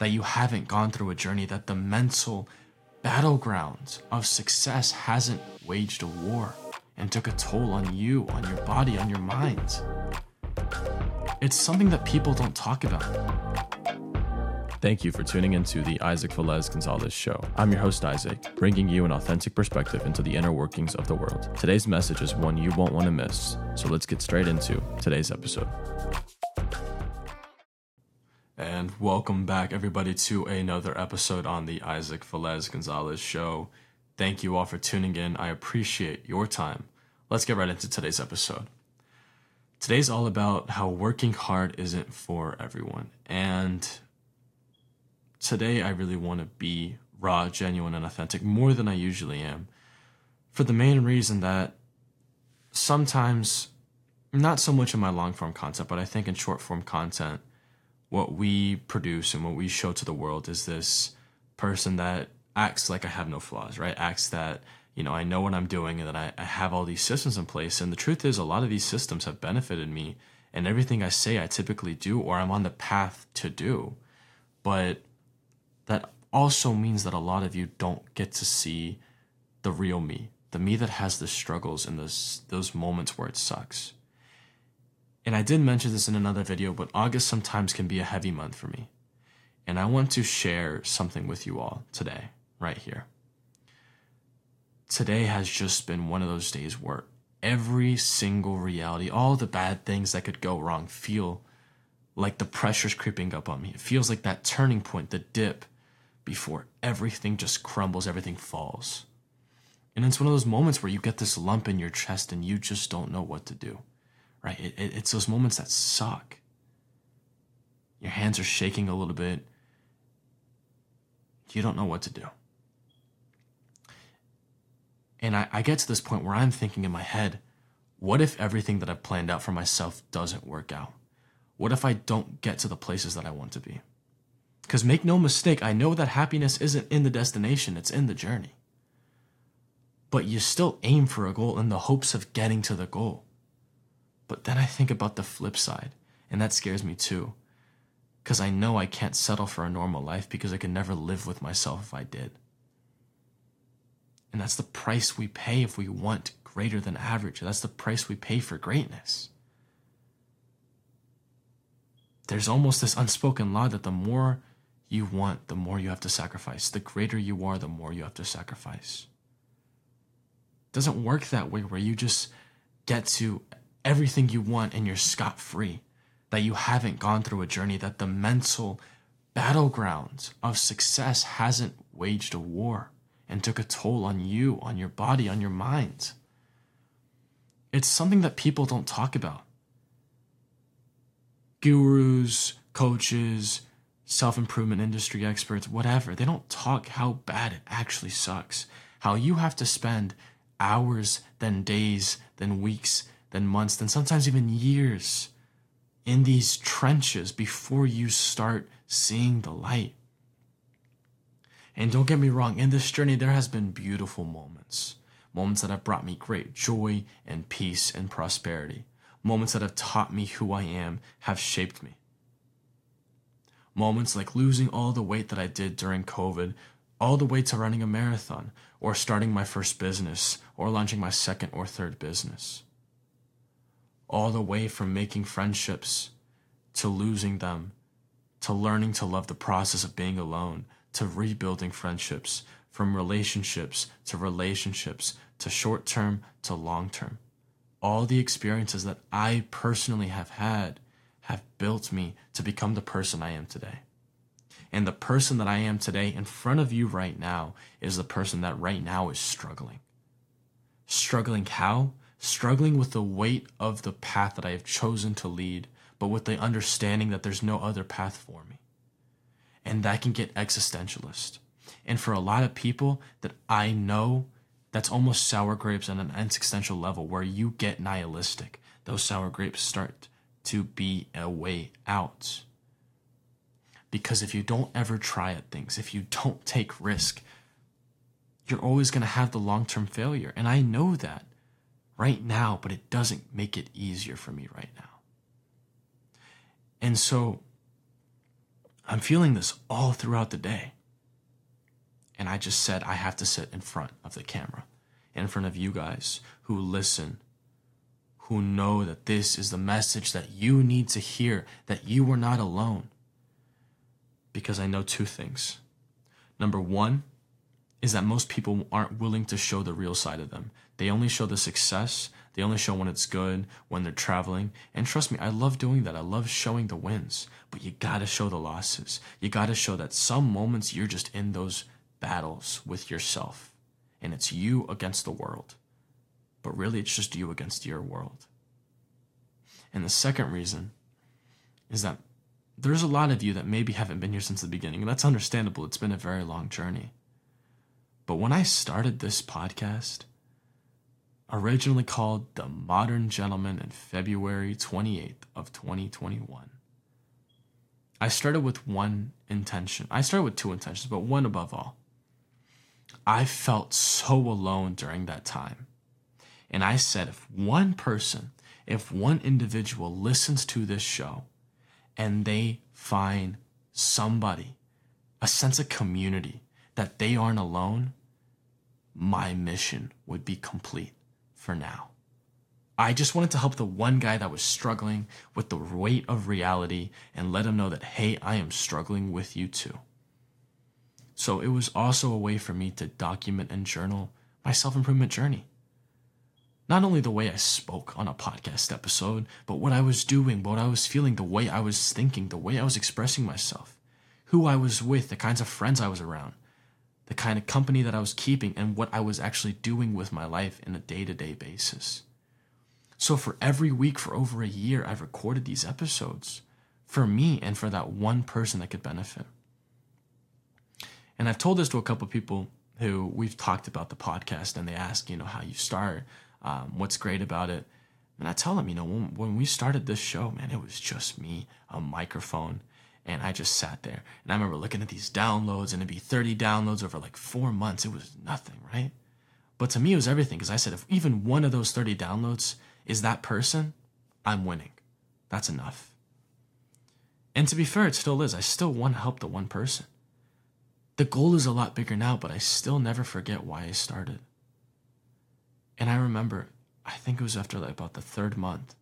that you haven't gone through a journey, that the mental battleground of success hasn't waged a war and took a toll on you, on your body, on your mind. It's something that people don't talk about. Thank you for tuning into the Isaac Velez Gonzalez Show. I'm your host, Isaac, bringing you an authentic perspective into the inner workings of the world. Today's message is one you won't want to miss, so let's get straight into today's episode. And welcome back, everybody, to another episode on the Isaac Velez Gonzalez Show. Thank you all for tuning in. I appreciate your time. Let's get right into today's episode. Today's all about how working hard isn't for everyone. And today I really want to be raw, genuine, and authentic more than I usually am. For the main reason that sometimes, not so much in my long form content, but I think in short form content, what we produce and what we show to the world is this person that acts like I have no flaws, right? Acts that, you know, I know what I'm doing and that I, I have all these systems in place. And the truth is, a lot of these systems have benefited me, and everything I say I typically do or I'm on the path to do. But that also means that a lot of you don't get to see the real me, the me that has the struggles and those those moments where it sucks. And I did mention this in another video, but August sometimes can be a heavy month for me. And I want to share something with you all today, right here. Today has just been one of those days where every single reality, all the bad things that could go wrong, feel like the pressure's creeping up on me. It feels like that turning point, the dip before everything just crumbles, everything falls. And it's one of those moments where you get this lump in your chest and you just don't know what to do, right? It, it, it's those moments that suck. Your hands are shaking a little bit. You don't know what to do. And I, I get to this point where I'm thinking in my head, what if everything that I've planned out for myself doesn't work out? What if I don't get to the places that I want to be? Because make no mistake, I know that happiness isn't in the destination, it's in the journey. But you still aim for a goal in the hopes of getting to the goal. But then I think about the flip side, and that scares me too. Because I know I can't settle for a normal life because I could never live with myself if I did. And that's the price we pay if we want greater than average. That's the price we pay for greatness. There's almost this unspoken law that the more you want, the more you have to sacrifice. The greater you are, the more you have to sacrifice. It doesn't work that way where you just get to everything you want and you're scot free. That you haven't gone through a journey, that the mental battlegrounds of success hasn't waged a war and took a toll on you, on your body, on your mind. It's something that people don't talk about. Gurus, coaches, self improvement industry experts, whatever, they don't talk how bad it actually sucks. How you have to spend hours, then days, then weeks, then months, then sometimes even years in these trenches before you start seeing the light. And don't get me wrong, in this journey, there has been beautiful moments. Moments that have brought me great joy and peace and prosperity. Moments that have taught me who I am, have shaped me. Moments like losing all the weight that I did during COVID, all the way to running a marathon, or starting my first business, or launching my second or third business. All the way from making friendships to losing them, to learning to love the process of being alone, to rebuilding friendships, from relationships to relationships, to short term to long term. All the experiences that I personally have had have built me to become the person I am today. And the person that I am today in front of you right now is the person that right now is struggling. Struggling how? Struggling with the weight of the path that I have chosen to lead, but with the understanding that there's no other path for me. And that can get existentialist. And for a lot of people that I know, that's almost sour grapes on an existential level where you get nihilistic. Those sour grapes start to be a way out. Because if you don't ever try at things, if you don't take risk, you're always going to have the long term failure. And I know that right now, but it doesn't make it easier for me right now. And so I'm feeling this all throughout the day. And I just said, I have to sit in front of the camera, in front of you guys who listen, who know that this is the message that you need to hear, that you are not alone. Because I know two things. Number one is that most people aren't willing to show the real side of them. They only show the success, they only show when it's good, when they're traveling. And trust me, I love doing that. I love showing the wins, but you gotta show the losses. You gotta show that some moments you're just in those battles with yourself and it's you against the world. But really, it's just you against your world. And the second reason is that there's a lot of you that maybe haven't been here since the beginning, and that's understandable. It's been a very long journey. But when I started this podcast, originally called The Modern Gentleman in February 28th of 2021, I started with one intention. I started with two intentions, but one above all. I felt so alone during that time. And I said, if one person, if one individual listens to this show and they find somebody, a sense of community, that they aren't alone, my mission would be complete for now. I just wanted to help the one guy that was struggling with the weight of reality and let him know that, hey, I am struggling with you too. So it was also a way for me to document and journal my self improvement journey. Not only the way I spoke on a podcast episode, but what I was doing, what I was feeling, the way I was thinking, the way I was expressing myself, who I was with, the kinds of friends I was around, the kind of company that I was keeping, and what I was actually doing with my life in a day to day basis. So, for every week for over a year, I've recorded these episodes for me and for that one person that could benefit. And I've told this to a couple people who we've talked about the podcast and they ask, you know, how you start, um, what's great about it. And I tell them, you know, when, when we started this show, man, it was just me, a microphone, and I just sat there. And I remember looking at these downloads, and it'd be 30 downloads over like four months. It was nothing, right? But to me, it was everything because I said, if even one of those 30 downloads is that person, I'm winning. That's enough. And to be fair, it still is. I still want to help the one person. The goal is a lot bigger now, but I still never forget why I started. And I remember, I think it was after like about the third month,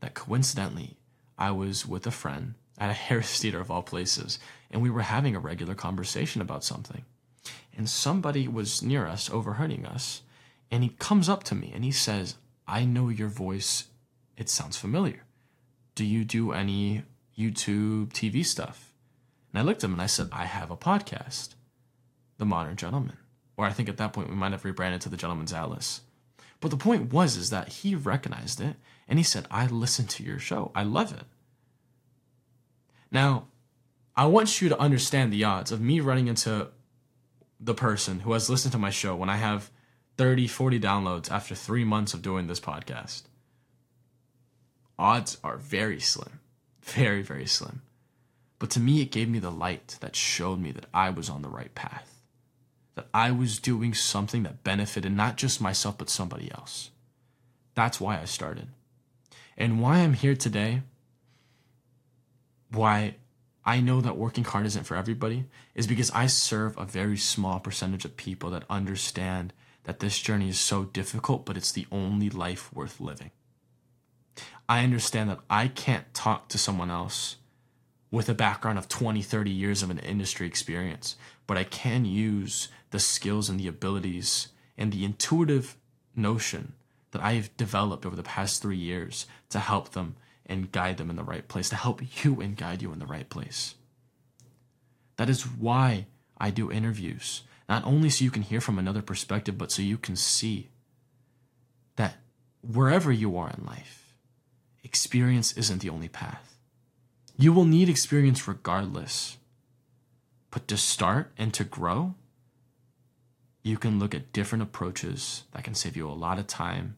that coincidentally, I was with a friend at a Harris Theater of all places, and we were having a regular conversation about something. And somebody was near us, overhearing us, and he comes up to me and he says, I know your voice. It sounds familiar. Do you do any YouTube TV stuff? And I looked at him and I said, I have a podcast, The Modern Gentleman. Or I think at that point we might have rebranded to The Gentleman's Atlas. But the point was is that he recognized it and he said, I listen to your show. I love it. Now, I want you to understand the odds of me running into the person who has listened to my show when I have 30, 40 downloads after three months of doing this podcast. Odds are very slim. Very, very slim. But to me, it gave me the light that showed me that I was on the right path, that I was doing something that benefited not just myself, but somebody else. That's why I started. And why I'm here today, why I know that working hard isn't for everybody, is because I serve a very small percentage of people that understand that this journey is so difficult, but it's the only life worth living. I understand that I can't talk to someone else with a background of 20, 30 years of an industry experience, but I can use the skills and the abilities and the intuitive notion that I've developed over the past three years to help them and guide them in the right place, to help you and guide you in the right place. That is why I do interviews, not only so you can hear from another perspective, but so you can see that wherever you are in life, experience isn't the only path. You will need experience regardless. But to start and to grow, you can look at different approaches that can save you a lot of time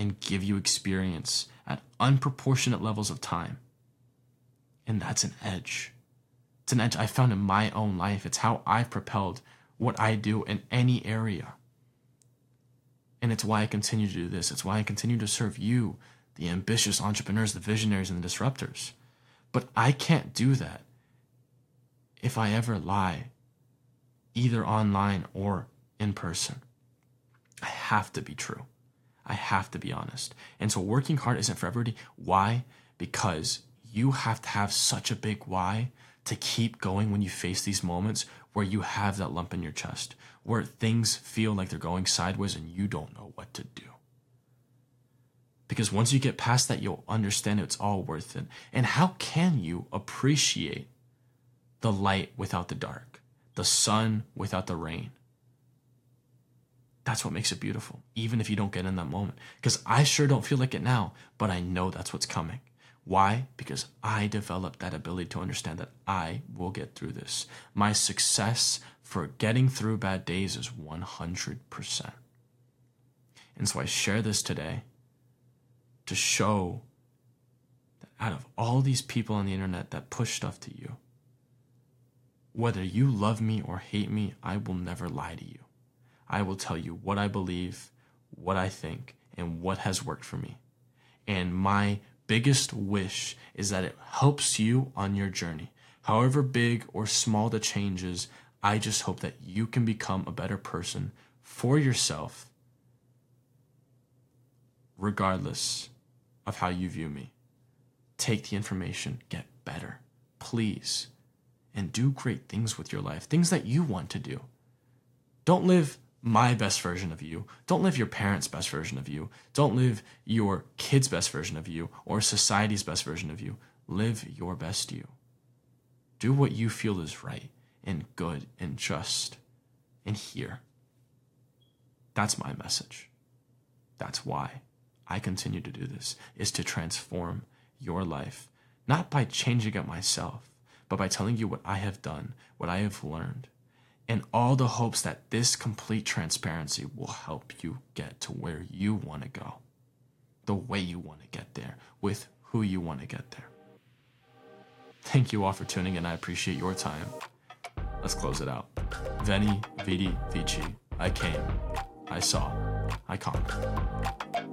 and give you experience at unproportionate levels of time. And that's an edge. It's an edge I found in my own life. It's how I've propelled what I do in any area. And it's why I continue to do this. It's why I continue to serve you, the ambitious entrepreneurs, the visionaries, and the disruptors. But I can't do that if I ever lie, either online or in person, I have to be true. I have to be honest. And so working hard isn't for everybody. Why? Because you have to have such a big why to keep going when you face these moments where you have that lump in your chest, where things feel like they're going sideways and you don't know what to do. Because once you get past that, you'll understand it's all worth it. And how can you appreciate the light without the dark, the sun without the rain? That's what makes it beautiful, even if you don't get in that moment. Because I sure don't feel like it now, but I know that's what's coming. Why? Because I developed that ability to understand that I will get through this. My success for getting through bad days is 100%. And so I share this today to show that out of all these people on the internet that push stuff to you, whether you love me or hate me, I will never lie to you. I will tell you what I believe, what I think, and what has worked for me. And my biggest wish is that it helps you on your journey. However big or small the change is, I just hope that you can become a better person for yourself, regardless of how you view me. Take the information, get better, please, and do great things with your life, things that you want to do. Don't live my best version of you. Don't live your parents' best version of you. Don't live your kids' best version of you or society's best version of you. Live your best you. Do what you feel is right and good and just and here. That's my message. That's why I continue to do this is to transform your life, not by changing it myself, but by telling you what I have done, what I have learned, in all the hopes that this complete transparency will help you get to where you want to go, the way you want to get there, with who you want to get there. Thank you all for tuning in. I appreciate your time. Let's close it out. Veni, Vidi, Vici. I came, I saw, I conquered.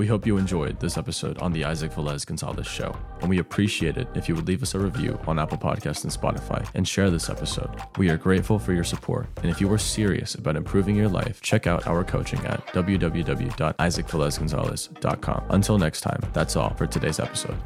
We hope you enjoyed this episode on the Isaac Velez Gonzalez Show, and we appreciate it if you would leave us a review on Apple Podcasts and Spotify and share this episode. We are grateful for your support, and if you are serious about improving your life, check out our coaching at www.isaacvelezgonzalez.com. Until next time, that's all for today's episode.